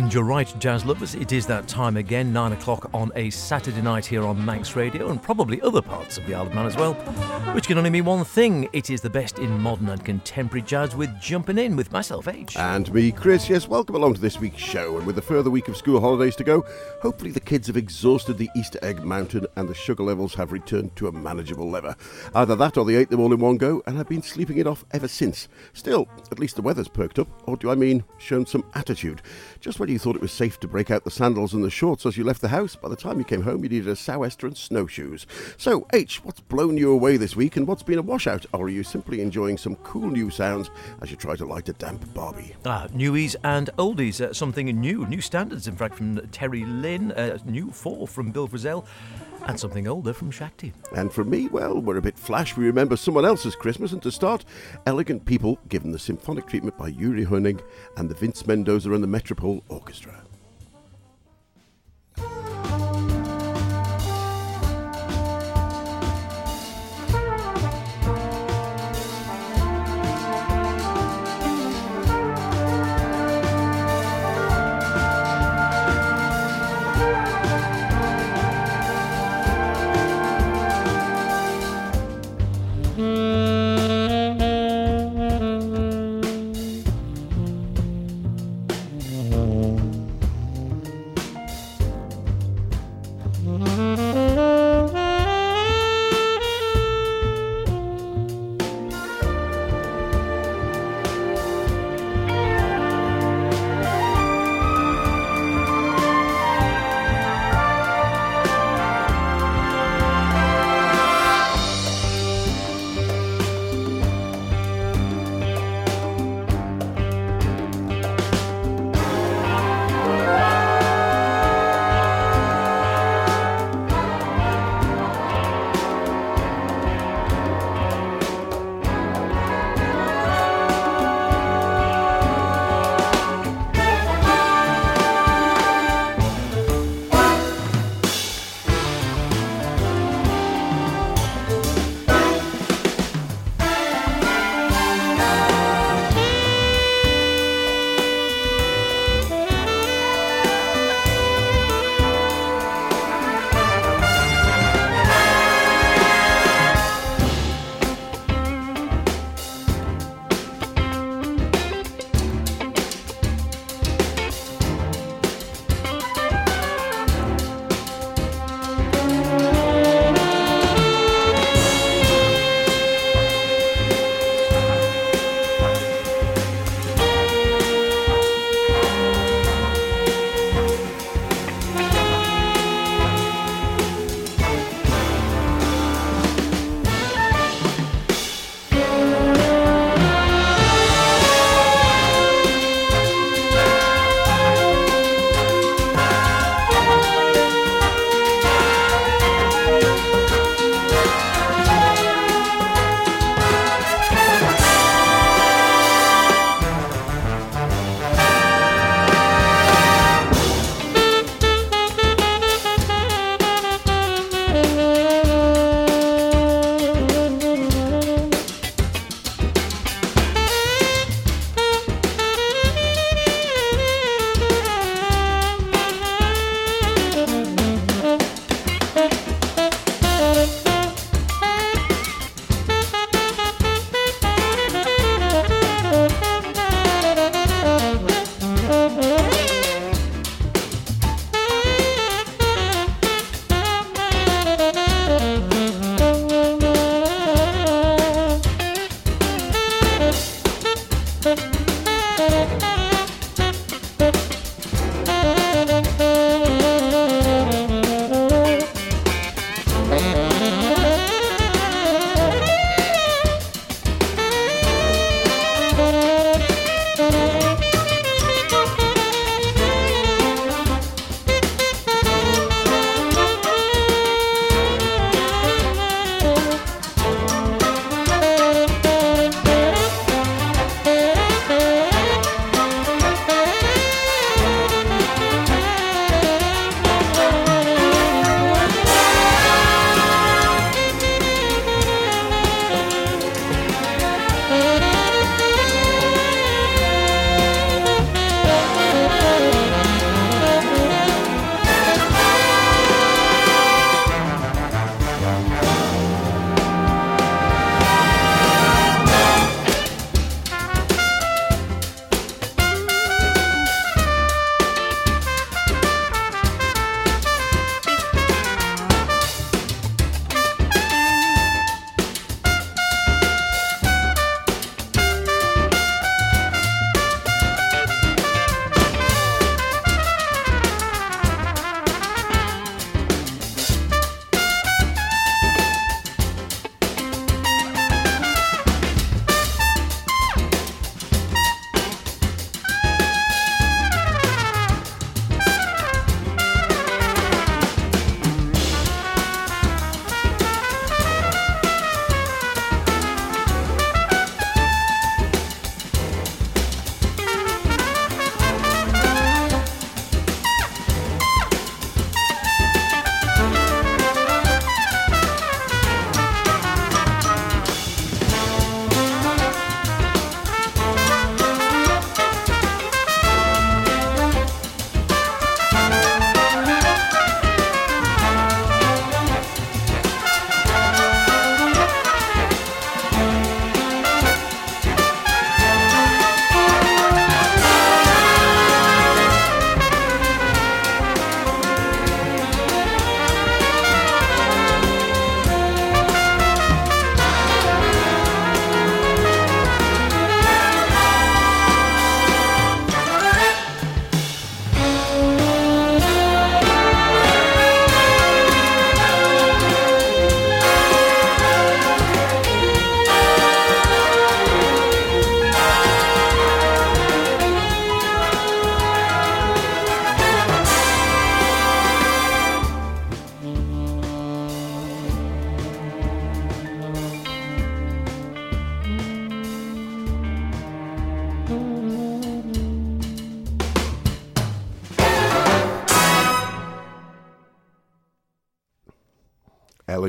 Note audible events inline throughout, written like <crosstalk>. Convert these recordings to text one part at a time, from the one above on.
And you're right, jazz lovers, it is that time again, 9 o'clock on a Saturday night here on Manx Radio and probably other parts of the Isle of Man as well, which can only mean one thing it is the best in modern and contemporary jazz with Jumping In with myself, H. And me, Chris. Yes, welcome along to this week's show. And with a further week of school holidays to go, hopefully the kids have exhausted the Easter egg mountain and the sugar levels have returned to a manageable level. Either that or they ate them all in one go and have been sleeping it off ever since. Still, at least the weather's perked up, or do I mean shown some attitude? Just when you thought it was safe to break out the sandals and the shorts as you left the house, by the time you came home you needed a sou'wester and snowshoes. So, H, what's blown you away this week and what's been a washout? Or are you simply enjoying some cool new sounds as you try to light a damp Barbie? Ah, newies and oldies, uh, something new, new standards, in fact, from Terri Lyne, uh, new four from Bill Frisell, and something older from Shakti. And from me, well, we're a bit flash. We remember someone else's Christmas, and to start, Elegant People given the symphonic treatment by Yuri Honing and the Vince Mendoza and the Metropole Orchestra.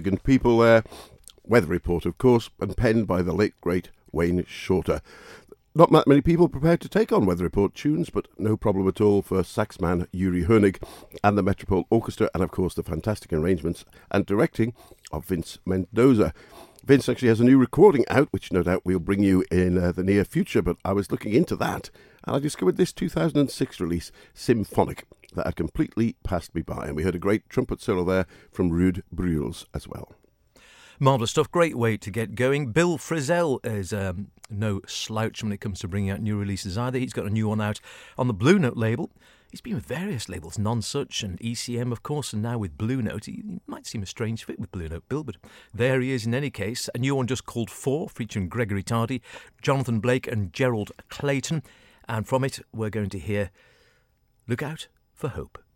Elegant people there. Weather report, of course, and penned by the late great Wayne Shorter. Not that many people prepared to take on Weather Report tunes, but no problem at all for saxman Yuri Honing and the Metropole Orchestra, and of course the fantastic arrangements and directing of Vince Mendoza. Vince actually has a new recording out, which no doubt we'll bring you in uh, the near future, but I was looking into that and I discovered this 2006 release, Symphonic, that had completely passed me by, and we heard a great trumpet solo there from Ruud Breuls as well. Marvellous stuff. Great way to get going. Bill Frisell is um, no slouch when it comes to bringing out new releases either. He's got a new one out on the Blue Note label. He's been with various labels, Nonesuch and ECM, of course, and now with Blue Note. He might seem a strange fit with Blue Note, Bill, but there he is in any case. A new one just called Four, featuring Gregory Tardy, Jonathan Blake, and Gerald Clayton. And from it, we're going to hear Look Out for Hope.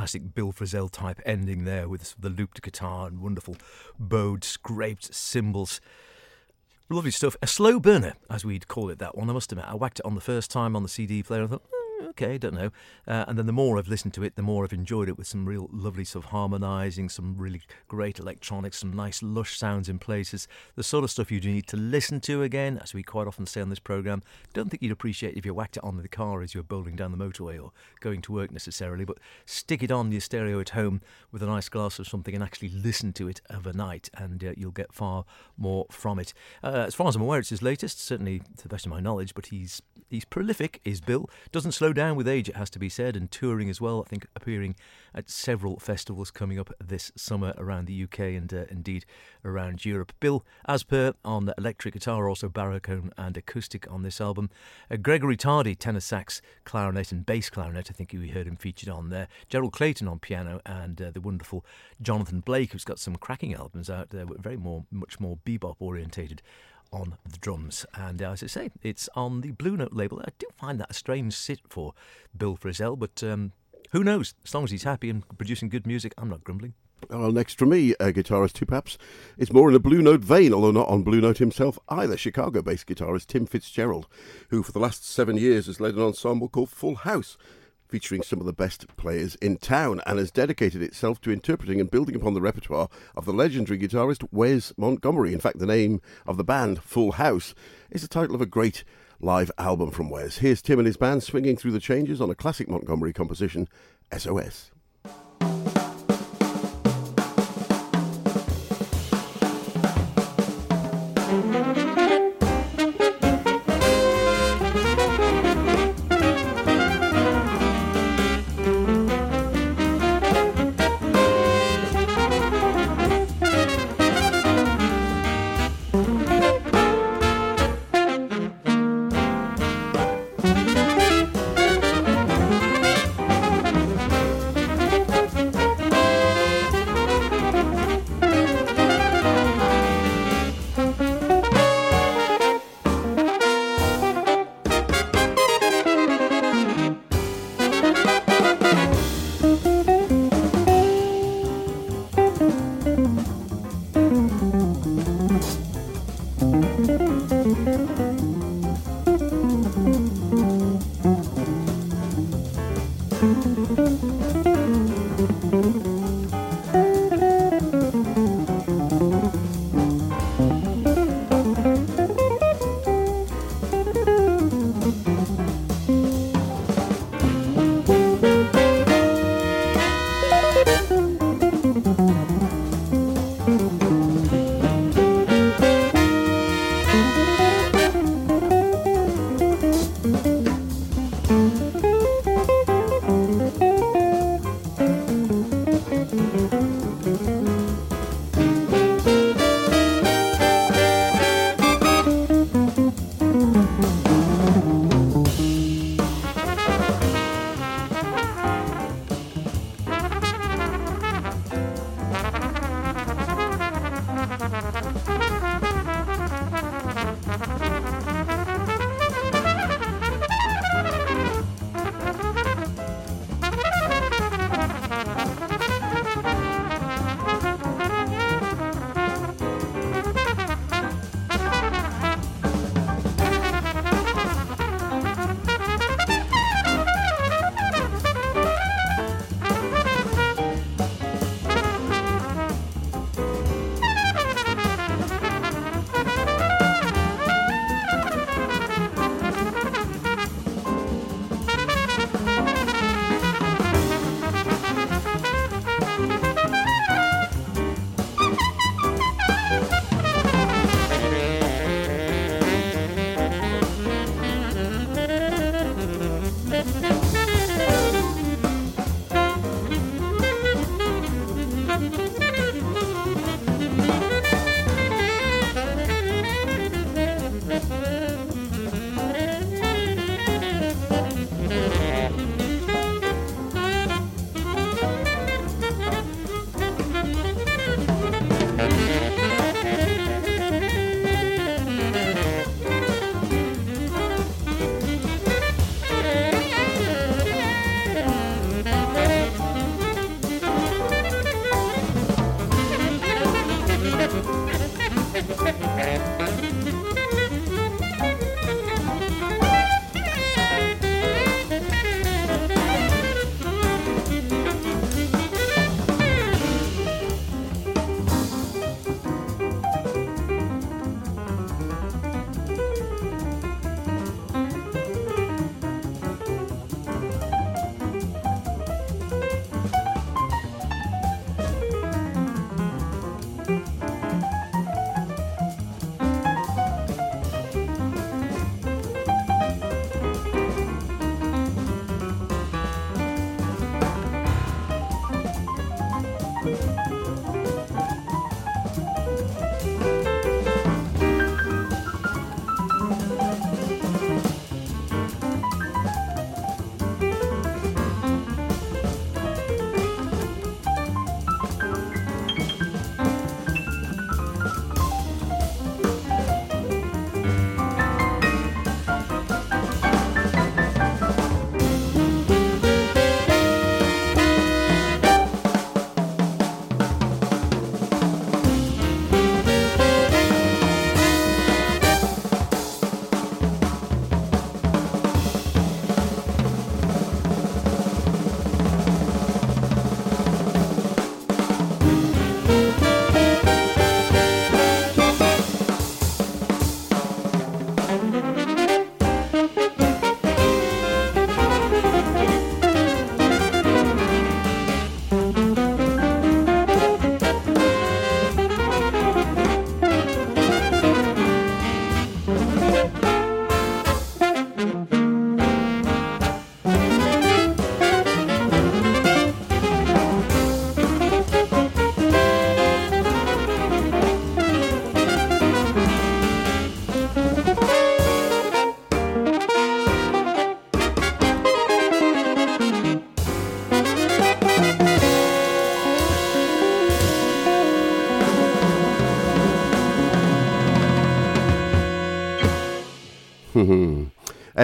Classic Bill Frisell type ending there with the looped guitar and wonderful bowed, scraped cymbals. Lovely stuff. A slow burner, as we'd call it, that one. I must admit, I whacked it on the first time on the CD player. I thought, okay, don't know. Uh, and then the more I've listened to it, the more I've enjoyed it with some real lovely sort of harmonising, some really great electronics, some nice lush sounds in places. The sort of stuff you do need to listen to again, as we quite often say on this programme. Don't think you'd appreciate if you whacked it on the car as you're bowling down the motorway or going to work necessarily, but stick it on your stereo at home with a nice glass of something and actually listen to it overnight, and uh, you'll get far more from it. Uh, as far as I'm aware, it's his latest, certainly to the best of my knowledge, but he's he's prolific, is Bill. Doesn't slow down with age, it has to be said, and touring as well. I think appearing at several festivals coming up this summer around the UK and uh, indeed around Europe. Bill, as per on the electric guitar, also baritone and acoustic on this album. Uh, Gregory Tardy, tenor sax, clarinet, and bass clarinet. I think we heard him featured on there. Gerald Clayton on piano, and uh, the wonderful Jonathan Blake, who's got some cracking albums out there, very more, much more bebop orientated on the drums. And uh, as I say, it's on the Blue Note label. I do find that a strange sit for Bill Frisell, but um, who knows? As long as he's happy and producing good music, I'm not grumbling. Well, next for me, uh, guitarist two perhaps, is more in a Blue Note vein, although not on Blue Note himself either. Chicago based guitarist Tim Fitzgerald, who for the last seven years has led an ensemble called Full House, featuring some of the best players in town, and has dedicated itself to interpreting and building upon the repertoire of the legendary guitarist Wes Montgomery. In fact, the name of the band, Full House, is the title of a great live album from Wes. Here's Tim and his band swinging through the changes on a classic Montgomery composition, SOS.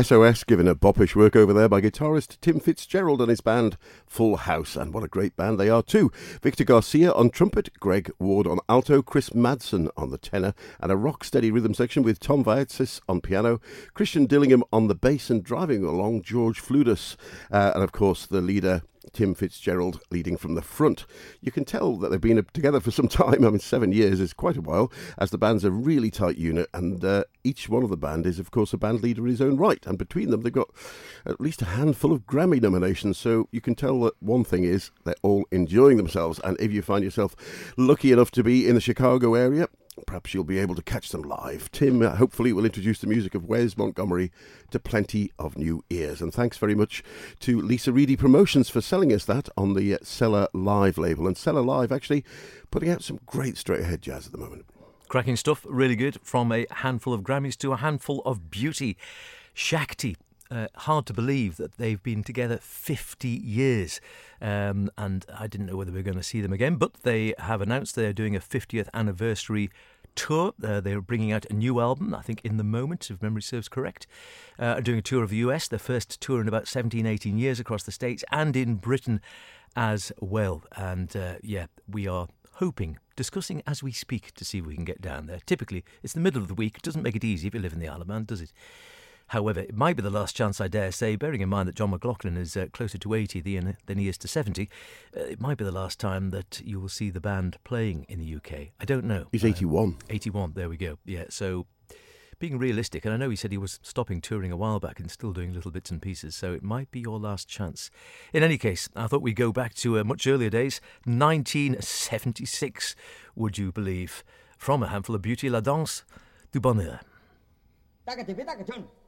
SOS given a boppish work over there by guitarist Tim Fitzgerald and his band Full House. And what a great band they are too. Victor Garcia on trumpet, Greg Ward on alto, Chris Madsen on the tenor, and a rock steady rhythm section with Tom Vaitsas on piano, Christian Dillingham on the bass, and driving along George Fludas. Uh, and of course, the leader Tim Fitzgerald leading from the front. You can tell that they've been together for some <laughs> time. I mean, seven years is quite a while, as the band's a really tight unit, and uh, each one of the band is, of course, a band leader in his own right. And between them, they've got at least a handful of Grammy nominations. So you can tell that one thing is they're all enjoying themselves. And if you find yourself lucky enough to be in the Chicago area, Perhaps you'll be able to catch them live. Tim, uh, hopefully, will introduce the music of Wes Montgomery to plenty of new ears. And thanks very much to Lisa Reedy Promotions for selling us that on the uh, Cellar Live label. And Cellar Live actually putting out some great straight ahead jazz at the moment. Cracking stuff, really good. From a handful of Grammys to a handful of beauty. Shakti uh, hard to believe that they've been together 50 years. Um, and I didn't know whether we were going to see them again, but they have announced they're doing a 50th anniversary tour. Uh, they're bringing out a new album, I think, in the moment, if memory serves correct. Uh, doing a tour of the US, their first tour in about 17, 18 years across the States and in Britain as well. And uh, yeah, we are hoping, discussing as we speak to see if we can get down there. Typically, it's the middle of the week. It doesn't make it easy if you live in the Isle of Man, does it? However, it might be the last chance, I dare say, bearing in mind that John McLaughlin is uh, closer to 80 than he is to 70. Uh, it might be the last time that you will see the band playing in the UK. I don't know. He's 81. Uh, 81, there we go. Yeah, so being realistic, and I know he said he was stopping touring a while back and still doing little bits and pieces, so it might be your last chance. In any case, I thought we'd go back to uh, much earlier days, 1976, would you believe, from a handful of beauty, La Danse du Bonheur.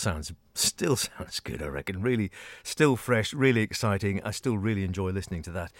sounds still <laughs> sounds good. I reckon. Really, still fresh, really exciting. I still really enjoy listening to that.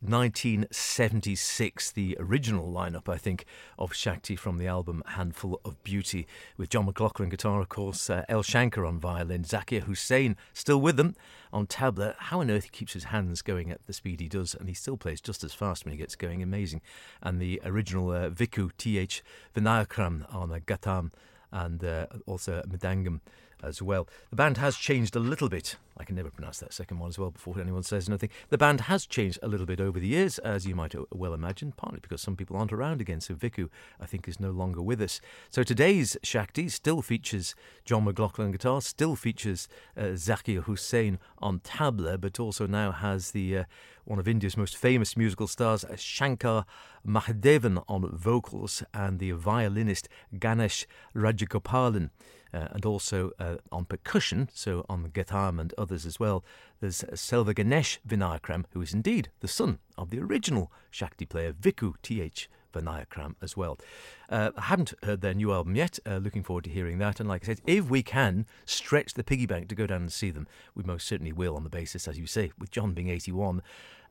1976, the original lineup, I think, of Shakti from the album Handful of Beauty, with John McLaughlin guitar, of course, uh, L. Shankar on violin, Zakir Hussain still with them on tabla. How on earth he keeps his hands going at the speed he does, and he still plays just as fast when he gets going, amazing. And the original uh, Vikku T.H. Vinayakram on a ghatam and uh, also Mridangam as well. The band has changed a little bit. I can never pronounce that second one as well before anyone says anything. The band has changed a little bit over the years, as you might well imagine, partly because some people aren't around again. So Vikku, I think, is no longer with us. So today's Shakti still features John McLaughlin guitar, still features uh, Zakir Hussain on tabla, but also now has the uh, one of India's most famous musical stars, Shankar Mahadevan, on vocals, and the violinist Ganesh Rajagopalan uh, and also uh, on percussion, so on the Ghatam and others as well. There's Selva Ganesh Vinayakram, who is indeed the son of the original Shakti player Vikku T.H. Vinayakram as well. Uh, I haven't heard their new album yet. Uh, looking forward to hearing that. And like I said, if we can stretch the piggy bank to go down and see them, we most certainly will on the basis, as you say, with John being 81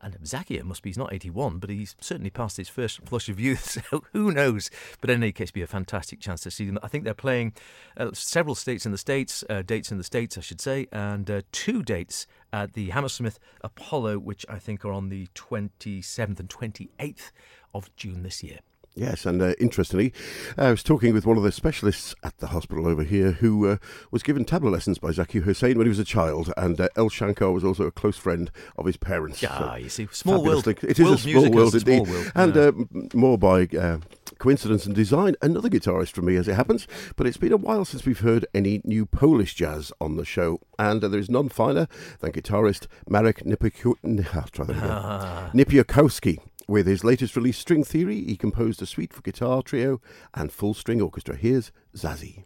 and Zakir must be, he's not 81, but he's certainly past his first flush of youth, <laughs> so who knows? But in any case, be a fantastic chance to see them. I think they're playing uh, several states in the States, uh, dates in the States, I should say, and uh, two dates at the Hammersmith Apollo, which I think are on the 27th and 28th of June this year. Yes, and uh, interestingly, I was talking with one of the specialists at the hospital over here who uh, was given tabla lessons by Zakir Hussain when he was a child, and uh, L. Shankar was also a close friend of his parents. Ah, so you see, small world. It is a small world indeed. World, and yeah. Uh, more by uh, coincidence and design, another guitarist from me as it happens, but it's been a while since we've heard any new Polish jazz on the show, and uh, there is none finer than guitarist Marek Napiórkowski. <laughs> With his latest release, String Theory, he composed a suite for guitar trio and full string orchestra. Here's Zazie.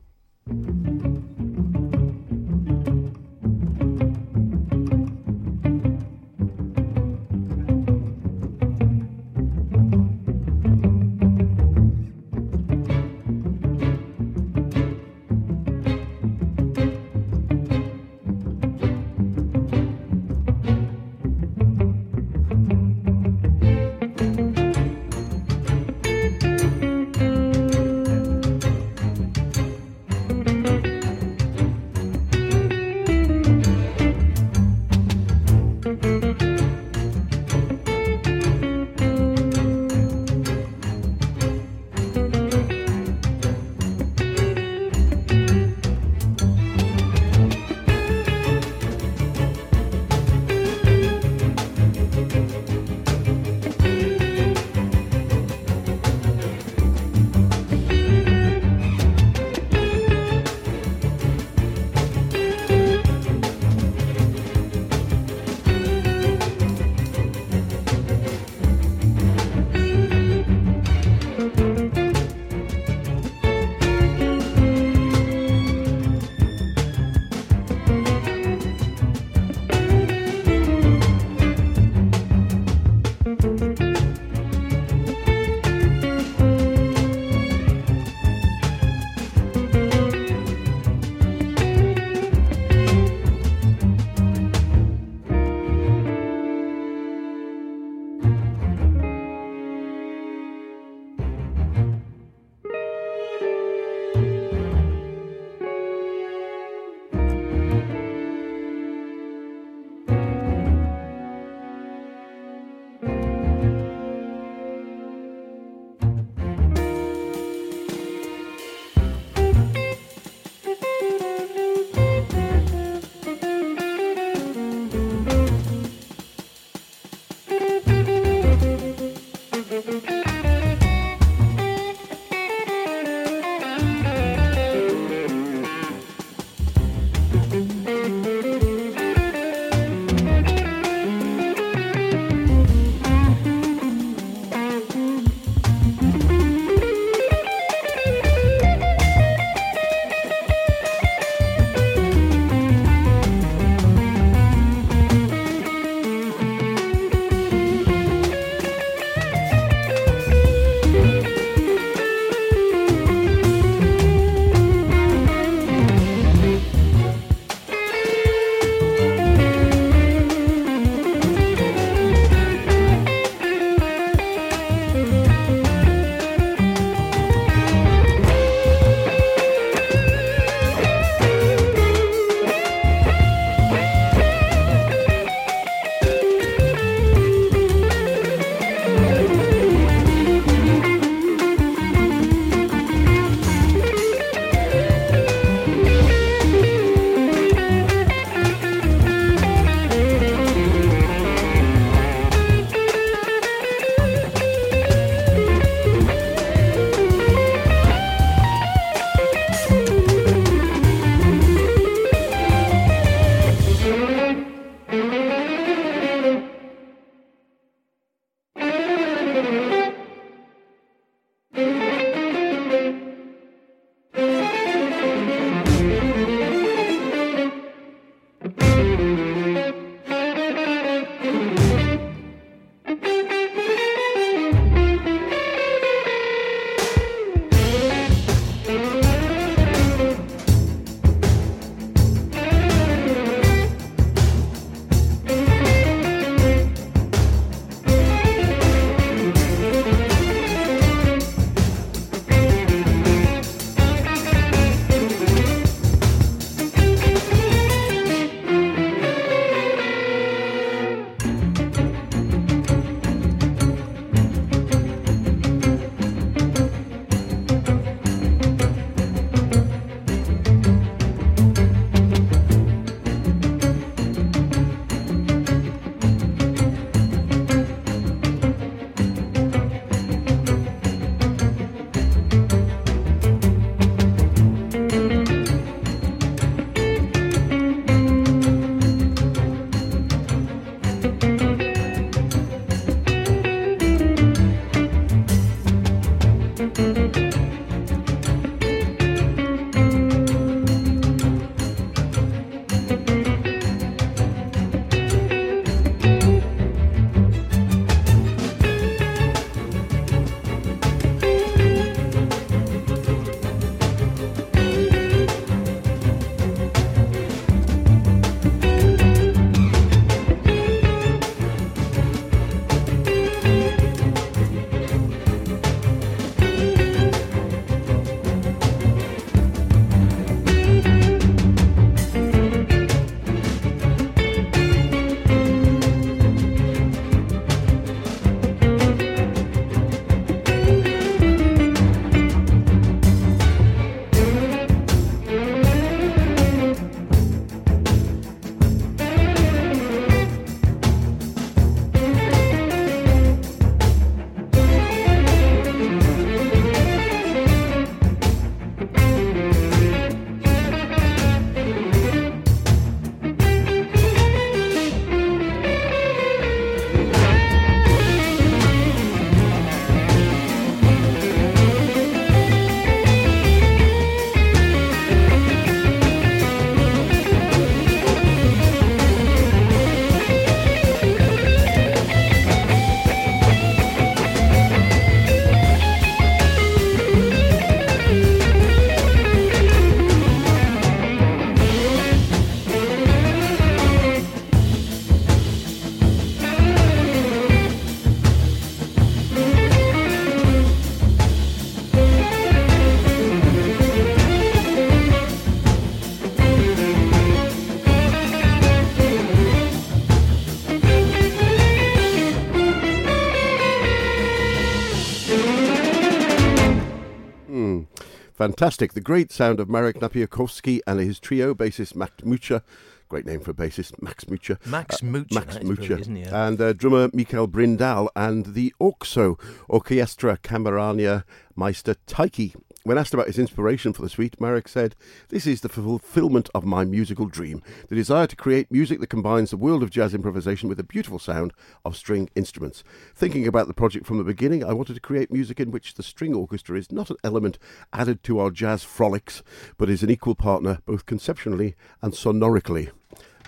Fantastic. The great sound of Marek Napiórkowski and his trio, bassist Max Mucha. Great name for a bassist, Max Mucha. Max Mucha, Max that is Mucha. isn't he? And uh, drummer Mikael Brindal and the Orkso Orchestra Camerania Meister Taiki. When asked about his inspiration for the suite, Marek said, This is the fulfillment of my musical dream, the desire to create music that combines the world of jazz improvisation with the beautiful sound of string instruments. Thinking about the project from the beginning, I wanted to create music in which the string orchestra is not an element added to our jazz frolics, but is an equal partner both conceptually and sonorically.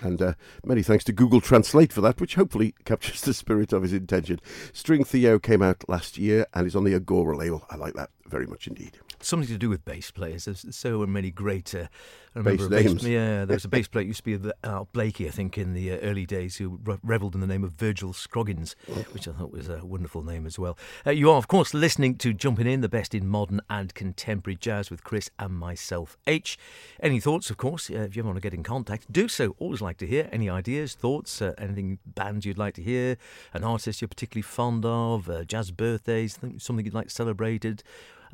And uh, many thanks to Google Translate for that, which hopefully <laughs> captures the spirit of his intention. String Theo came out last year and is on the Agora label. I like that very much indeed. Something to do with bass players. There's so many great uh, I Bass remember bass- names. yeah, there was a <laughs> bass player used to be uh, Blakey, I think, in the uh, early days, who re- revelled in the name of Virgil Scroggins, which I thought was a wonderful name as well. Uh, you are, of course, listening to Jumping In, the best in modern and contemporary jazz with Chris and myself, H. Any thoughts, of course, uh, if you ever want to get in contact, do so. Always like to hear any ideas, thoughts, uh, anything bands you'd like to hear, an artist you're particularly fond of, uh, jazz birthdays, something you'd like celebrated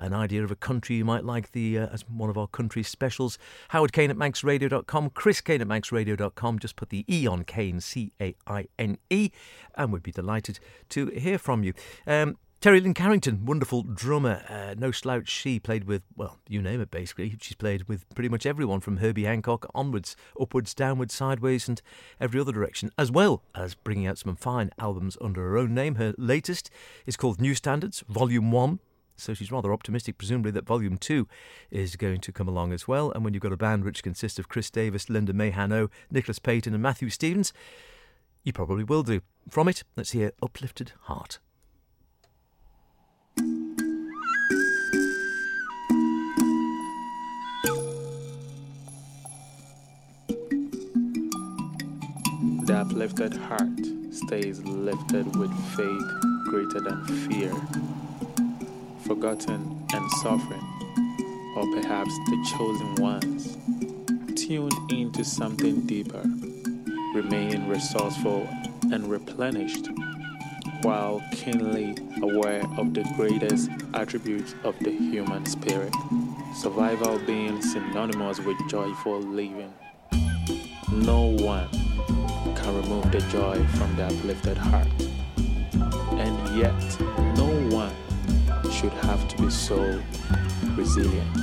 an idea of a country you might like the uh, as one of our country specials. Howard Caine at manxradio.com, Chris Caine at manxradio.com. Just put the E on Kane, C A I N E, and we'd be delighted to hear from you. Um, Terri Lyne Carrington, wonderful drummer, uh, no slouch. She played with, well, you name it basically. She's played with pretty much everyone from Herbie Hancock onwards, upwards, downwards, sideways, and every other direction, as well as bringing out some fine albums under her own name. Her latest is called New Standards, Volume 1 so she's rather optimistic, presumably, that Volume 2 is going to come along as well. And when you've got a band which consists of Kris Davis, Linda Mayhano, Nicholas Payton, and Matthew Stevens, you probably will do. From it, let's hear Uplifted Heart. The uplifted heart stays lifted with faith greater than fear, forgotten and suffering, or perhaps the chosen ones, tuned into something deeper, remaining resourceful and replenished, while keenly aware of the greatest attributes of the human spirit, survival being synonymous with joyful living. No one can remove the joy from the uplifted heart. And yet, should have to be so resilient.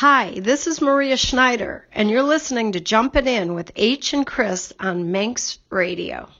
Hi, this is Maria Schneider, and you're listening to Jump It In with H and Chris on Manx Radio.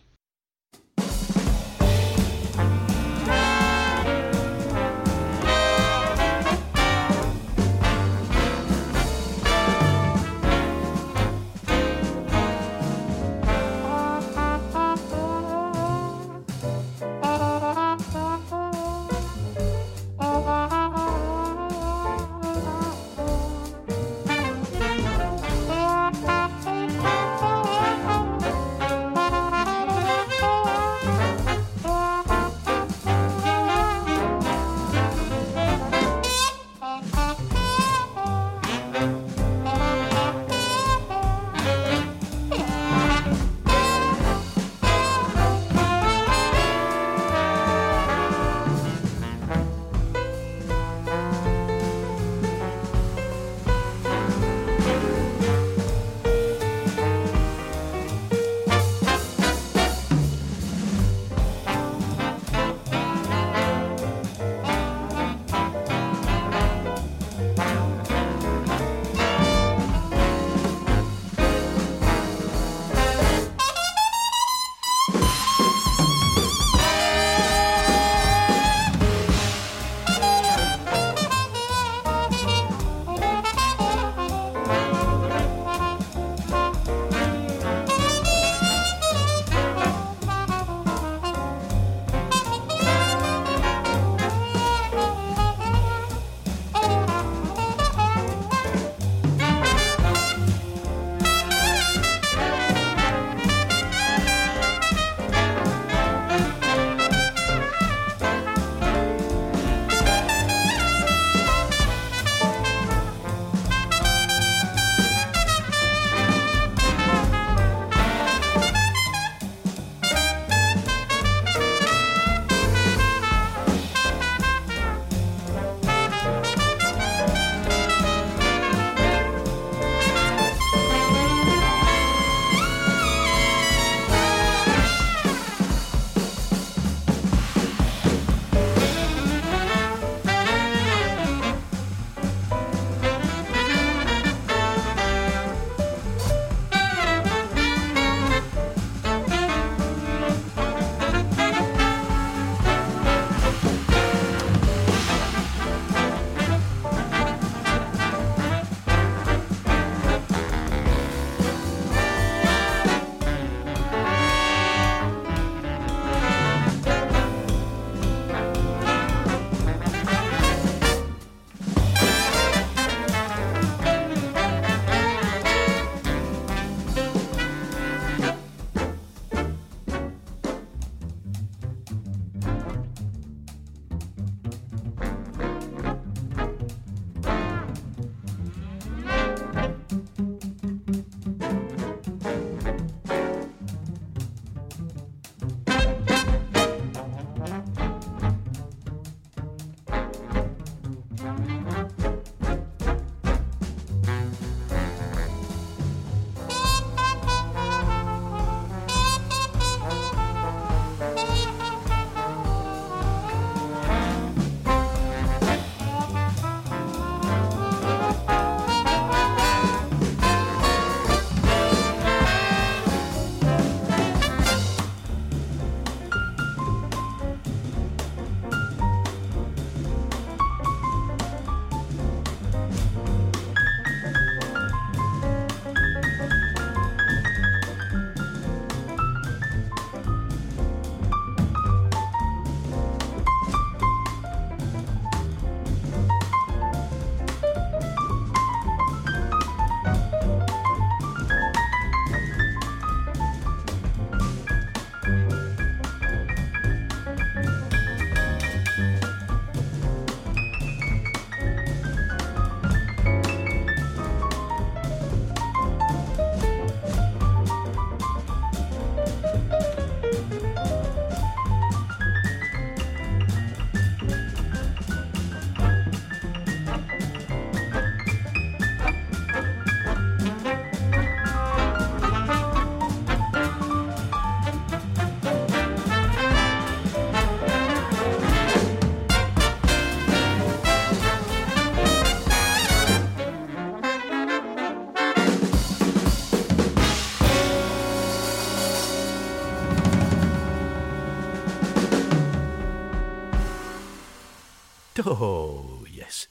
<laughs> Oh, yes.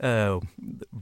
Uh,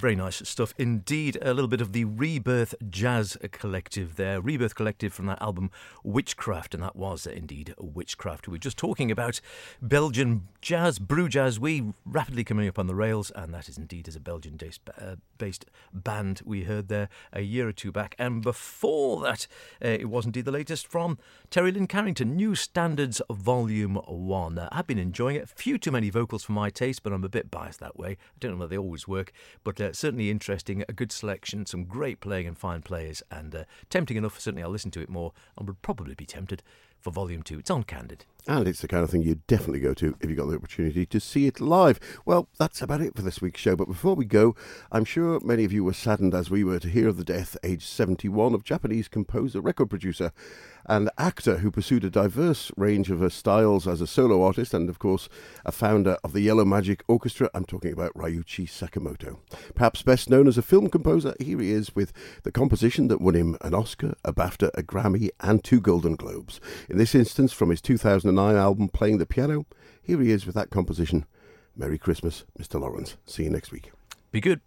very nice stuff indeed. A little bit of the Rebirth Jazz Collective there. Rebirth Collective from that album Witchcraft, and that was indeed Witchcraft. We are just talking about Belgian jazz, brew jazz. We rapidly coming up on the rails, and that is indeed as a Belgian uh, based band we heard there a year or two back. And before that, uh, it was indeed the latest from Terri Lyne Carrington, New Standards Volume 1. Uh, I've been enjoying it. A few too many vocals for my taste, but I'm a bit biased that way. I don't know whether they always work, but uh, certainly interesting. A good selection, some great playing and fine players, and uh, tempting enough. Certainly, I'll listen to it more and would probably be tempted for Volume 2. It's on Candid. And it's the kind of thing you'd definitely go to if you got the opportunity to see it live. Well, that's about it for this week's show. But before we go, I'm sure many of you were saddened as we were to hear of the death, aged 71, of Japanese composer, record producer, and actor who pursued a diverse range of her styles as a solo artist and, of course, a founder of the Yellow Magic Orchestra. I'm talking about Ryuichi Sakamoto. Perhaps best known as a film composer, here he is with the composition that won him an Oscar, a BAFTA, a Grammy, and two Golden Globes. In this instance, from his 2009 2009 album Playing the Piano. Here he is with that composition. Merry Christmas, Mr. Lawrence. See you next week. Be good.